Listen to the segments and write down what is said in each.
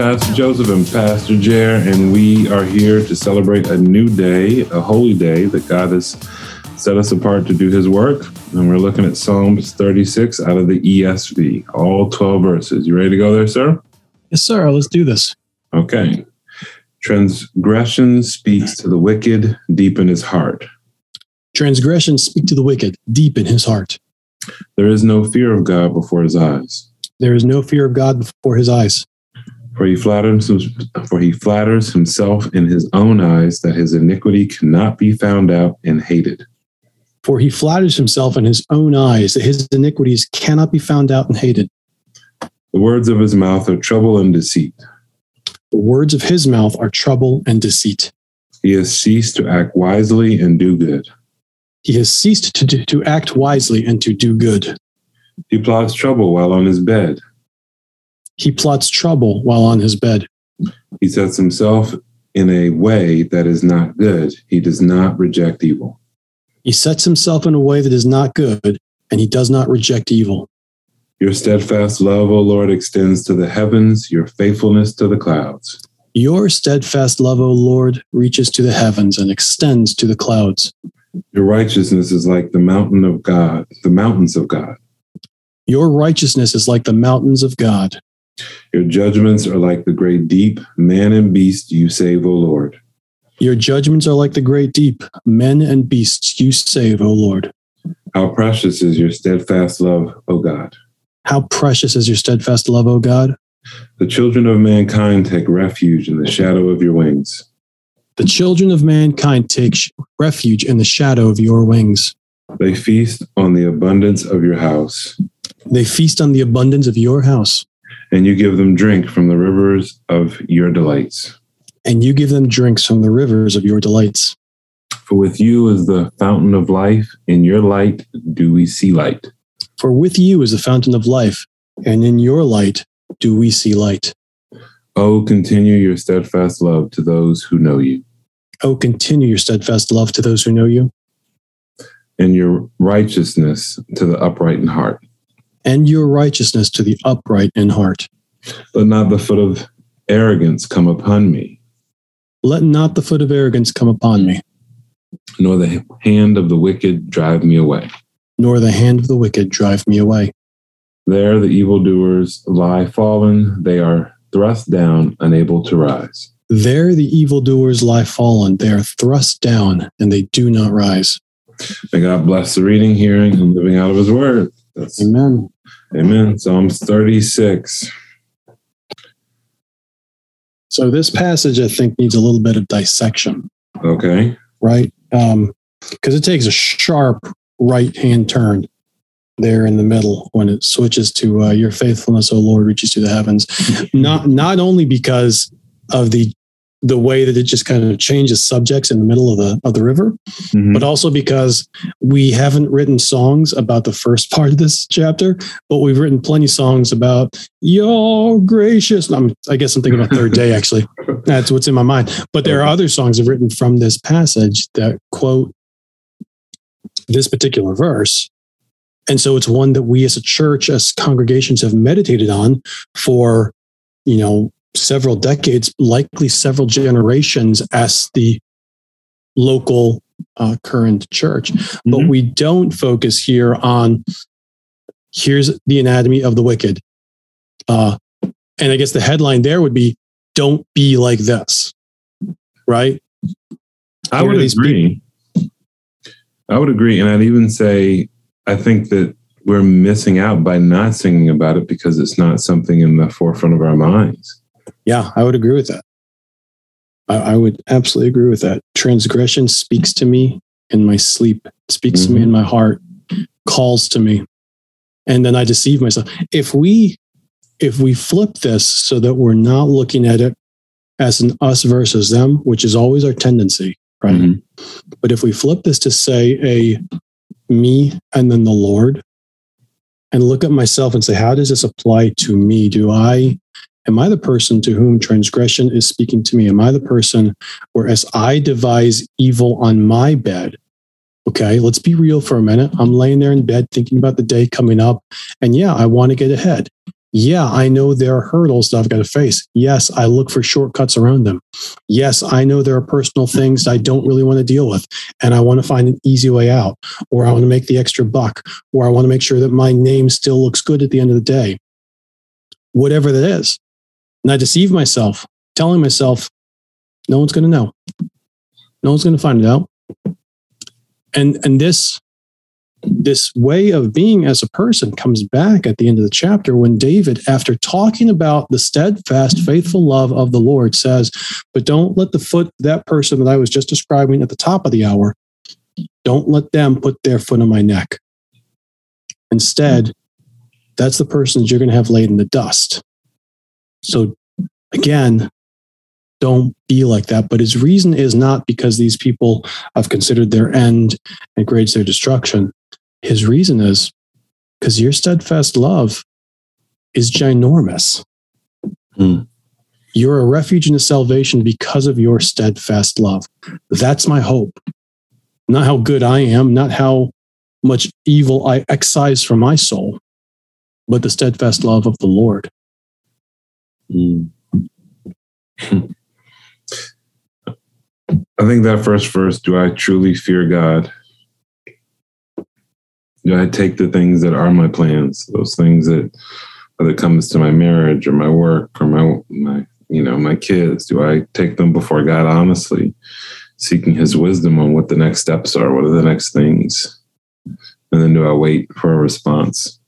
Pastor Joseph and Pastor Jer, and we are here to celebrate a new day, a holy day that God has set us apart to do his work. And we're looking at Psalms 36 out of the ESV, all 12 verses. You ready to go there, sir? Yes, sir. Let's do this. Okay. Transgression speaks to the wicked deep in his heart. Transgression speak to the wicked deep in his heart. There is no fear of God before his eyes. There is no fear of God before his eyes. For he flatters, for he flatters himself in his own eyes that his iniquity cannot be found out and hated. For he flatters himself in his own eyes that his iniquities cannot be found out and hated. The words of his mouth are trouble and deceit. The words of his mouth are trouble and deceit. He has ceased to act wisely and do good. He has ceased to, do, to act wisely and to do good. He plots trouble while on his bed. He plots trouble while on his bed. He sets himself in a way that is not good. He does not reject evil. He sets himself in a way that is not good, and he does not reject evil. Your steadfast love, O Lord, extends to the heavens, your faithfulness to the clouds. Your steadfast love, O Lord, reaches to the heavens and extends to the clouds. Your righteousness is like the mountain of God, the mountains of God. Your righteousness is like the mountains of God. Your judgments are like the great deep. Man and beast you save, O Lord. Your judgments are like the great deep. Men and beasts you save, O Lord. How precious is your steadfast love, O God. How precious is your steadfast love, O God. The children of mankind take refuge in the shadow of your wings. The children of mankind take refuge in the shadow of your wings. They feast on the abundance of your house. They feast on the abundance of your house. And you give them drink from the rivers of your delights. And you give them drinks from the rivers of your delights. For with you is the fountain of life. In your light do we see light. For with you is the fountain of life, and in your light do we see light. Oh, continue your steadfast love to those who know you. Oh, continue your steadfast love to those who know you. And your righteousness to the upright in heart. And your righteousness to the upright in heart. Let not the foot of arrogance come upon me. Let not the foot of arrogance come upon me. Nor the hand of the wicked drive me away. Nor the hand of the wicked drive me away. There the evildoers lie fallen. They are thrust down, unable to rise. There the evildoers lie fallen. They are thrust down, and they do not rise. May God bless the reading, hearing, and living out of his word. That's, amen. Amen. Psalms 36. So this passage, I think, needs a little bit of dissection. Okay. Right? Um, because um, it takes a sharp right hand turn there in the middle when it switches to uh, your faithfulness, O Lord, reaches to the heavens. not not only because of the the way that it just kind of changes subjects in the middle of the of the river, mm-hmm. but also because we haven't written songs about the first part of this chapter, but we've written plenty of songs about your gracious. I'm, I guess I'm thinking about third day actually. That's what's in my mind. But there are other songs I've written from this passage that quote this particular verse. And so it's one that we as a church, as congregations have meditated on for, you know, several decades, likely several generations as the local uh, current church. Mm-hmm. But we don't focus here on here's the anatomy of the wicked. Uh, and I guess the headline there would be don't be like this, right? I would agree. People? I would agree. And I'd even say, I think that we're missing out by not singing about it because it's not something in the forefront of our minds. Yeah, I would agree with that. I, I would absolutely agree with that. Transgression speaks to me in my sleep, speaks mm-hmm. to me in my heart, calls to me, and then I deceive myself. If we if we flip this so that we're not looking at it as an us versus them, which is always our tendency, right? Mm-hmm. But if we flip this to say a me and then the Lord, and look at myself and say, how does this apply to me? Do I Am I the person to whom transgression is speaking to me? Am I the person where, as I devise evil on my bed, okay, let's be real for a minute. I'm laying there in bed thinking about the day coming up. And yeah, I want to get ahead. Yeah, I know there are hurdles that I've got to face. Yes, I look for shortcuts around them. Yes, I know there are personal things I don't really want to deal with, and I want to find an easy way out, or I want to make the extra buck, or I want to make sure that my name still looks good at the end of the day. Whatever that is. And I deceive myself, telling myself, no one's going to know. No one's going to find it out. And and this this way of being as a person comes back at the end of the chapter when David, after talking about the steadfast, faithful love of the Lord, says, But don't let the foot, that person that I was just describing at the top of the hour, don't let them put their foot on my neck. Instead, that's the person that you're going to have laid in the dust. So again, don't be like that. But his reason is not because these people have considered their end and grades their destruction. His reason is because your steadfast love is ginormous. Hmm. You're a refuge and a salvation because of your steadfast love. That's my hope. Not how good I am, not how much evil I excise from my soul, but the steadfast love of the Lord. Mm. I think that first verse, do I truly fear God? Do I take the things that are my plans, those things that whether it comes to my marriage or my work or my my you know my kids, do I take them before God honestly, seeking his wisdom on what the next steps are, what are the next things? And then do I wait for a response?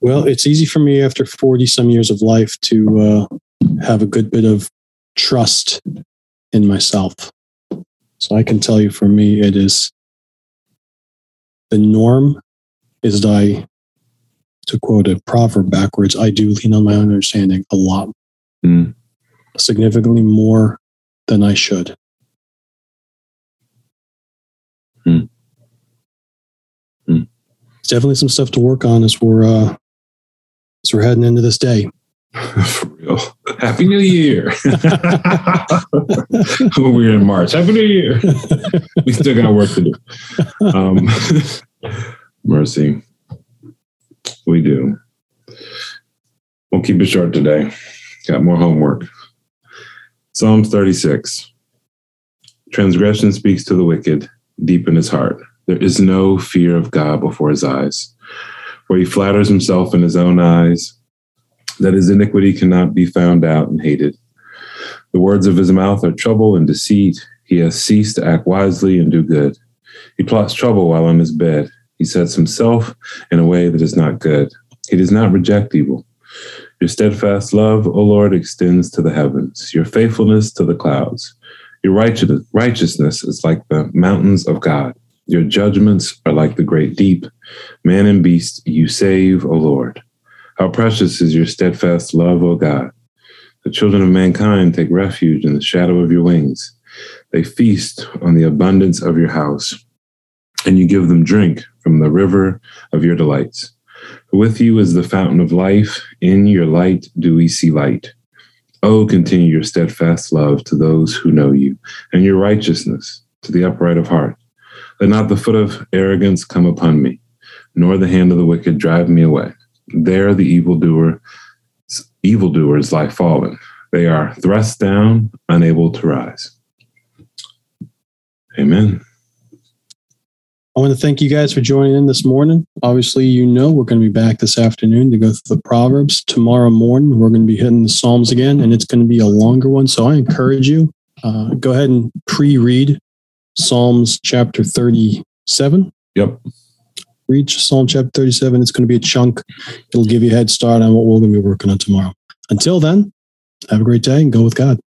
Well, it's easy for me after 40 some years of life to uh, have a good bit of trust in myself. So I can tell you for me, it is the norm is that I, to quote a proverb backwards, I do lean on my own understanding a lot, Mm. significantly more than I should. Hmm. Definitely some stuff to work on as we're uh, as we're heading into this day. For real. Happy New Year. We're in March. Happy New Year. We still got work to do. Um, mercy. We do. We'll keep it short today. Got more homework. Psalms 36. Transgression speaks to the wicked deep in his heart. There is no fear of God before his eyes, for he flatters himself in his own eyes that his iniquity cannot be found out and hated. The words of his mouth are trouble and deceit. He has ceased to act wisely and do good. He plots trouble while on his bed. He sets himself in a way that is not good. He does not reject evil. Your steadfast love, O Lord, extends to the heavens, your faithfulness to the clouds. Your righteousness is like the mountains of God. Your judgments are like the great deep. Man and beast you save, O Lord. How precious is your steadfast love, O God. The children of mankind take refuge in the shadow of your wings. They feast on the abundance of your house, and you give them drink from the river of your delights. With you is the fountain of life. In your light do we see light. Oh, continue your steadfast love to those who know you, and your righteousness to the upright of heart. Let not the foot of arrogance come upon me, nor the hand of the wicked drive me away. There the evildoer, evildoers lie fallen. They are thrust down, unable to rise. Amen. I want to thank you guys for joining in this morning. Obviously, you know we're going to be back this afternoon to go through the Proverbs. Tomorrow morning, we're going to be hitting the Psalms again, and it's going to be a longer one. So I encourage you, uh, go ahead and pre read Psalms chapter 37. Yep. Read Psalm chapter 37. It's going to be a chunk. It'll give you a head start on what we're going to be working on tomorrow. Until then, have a great day and go with God.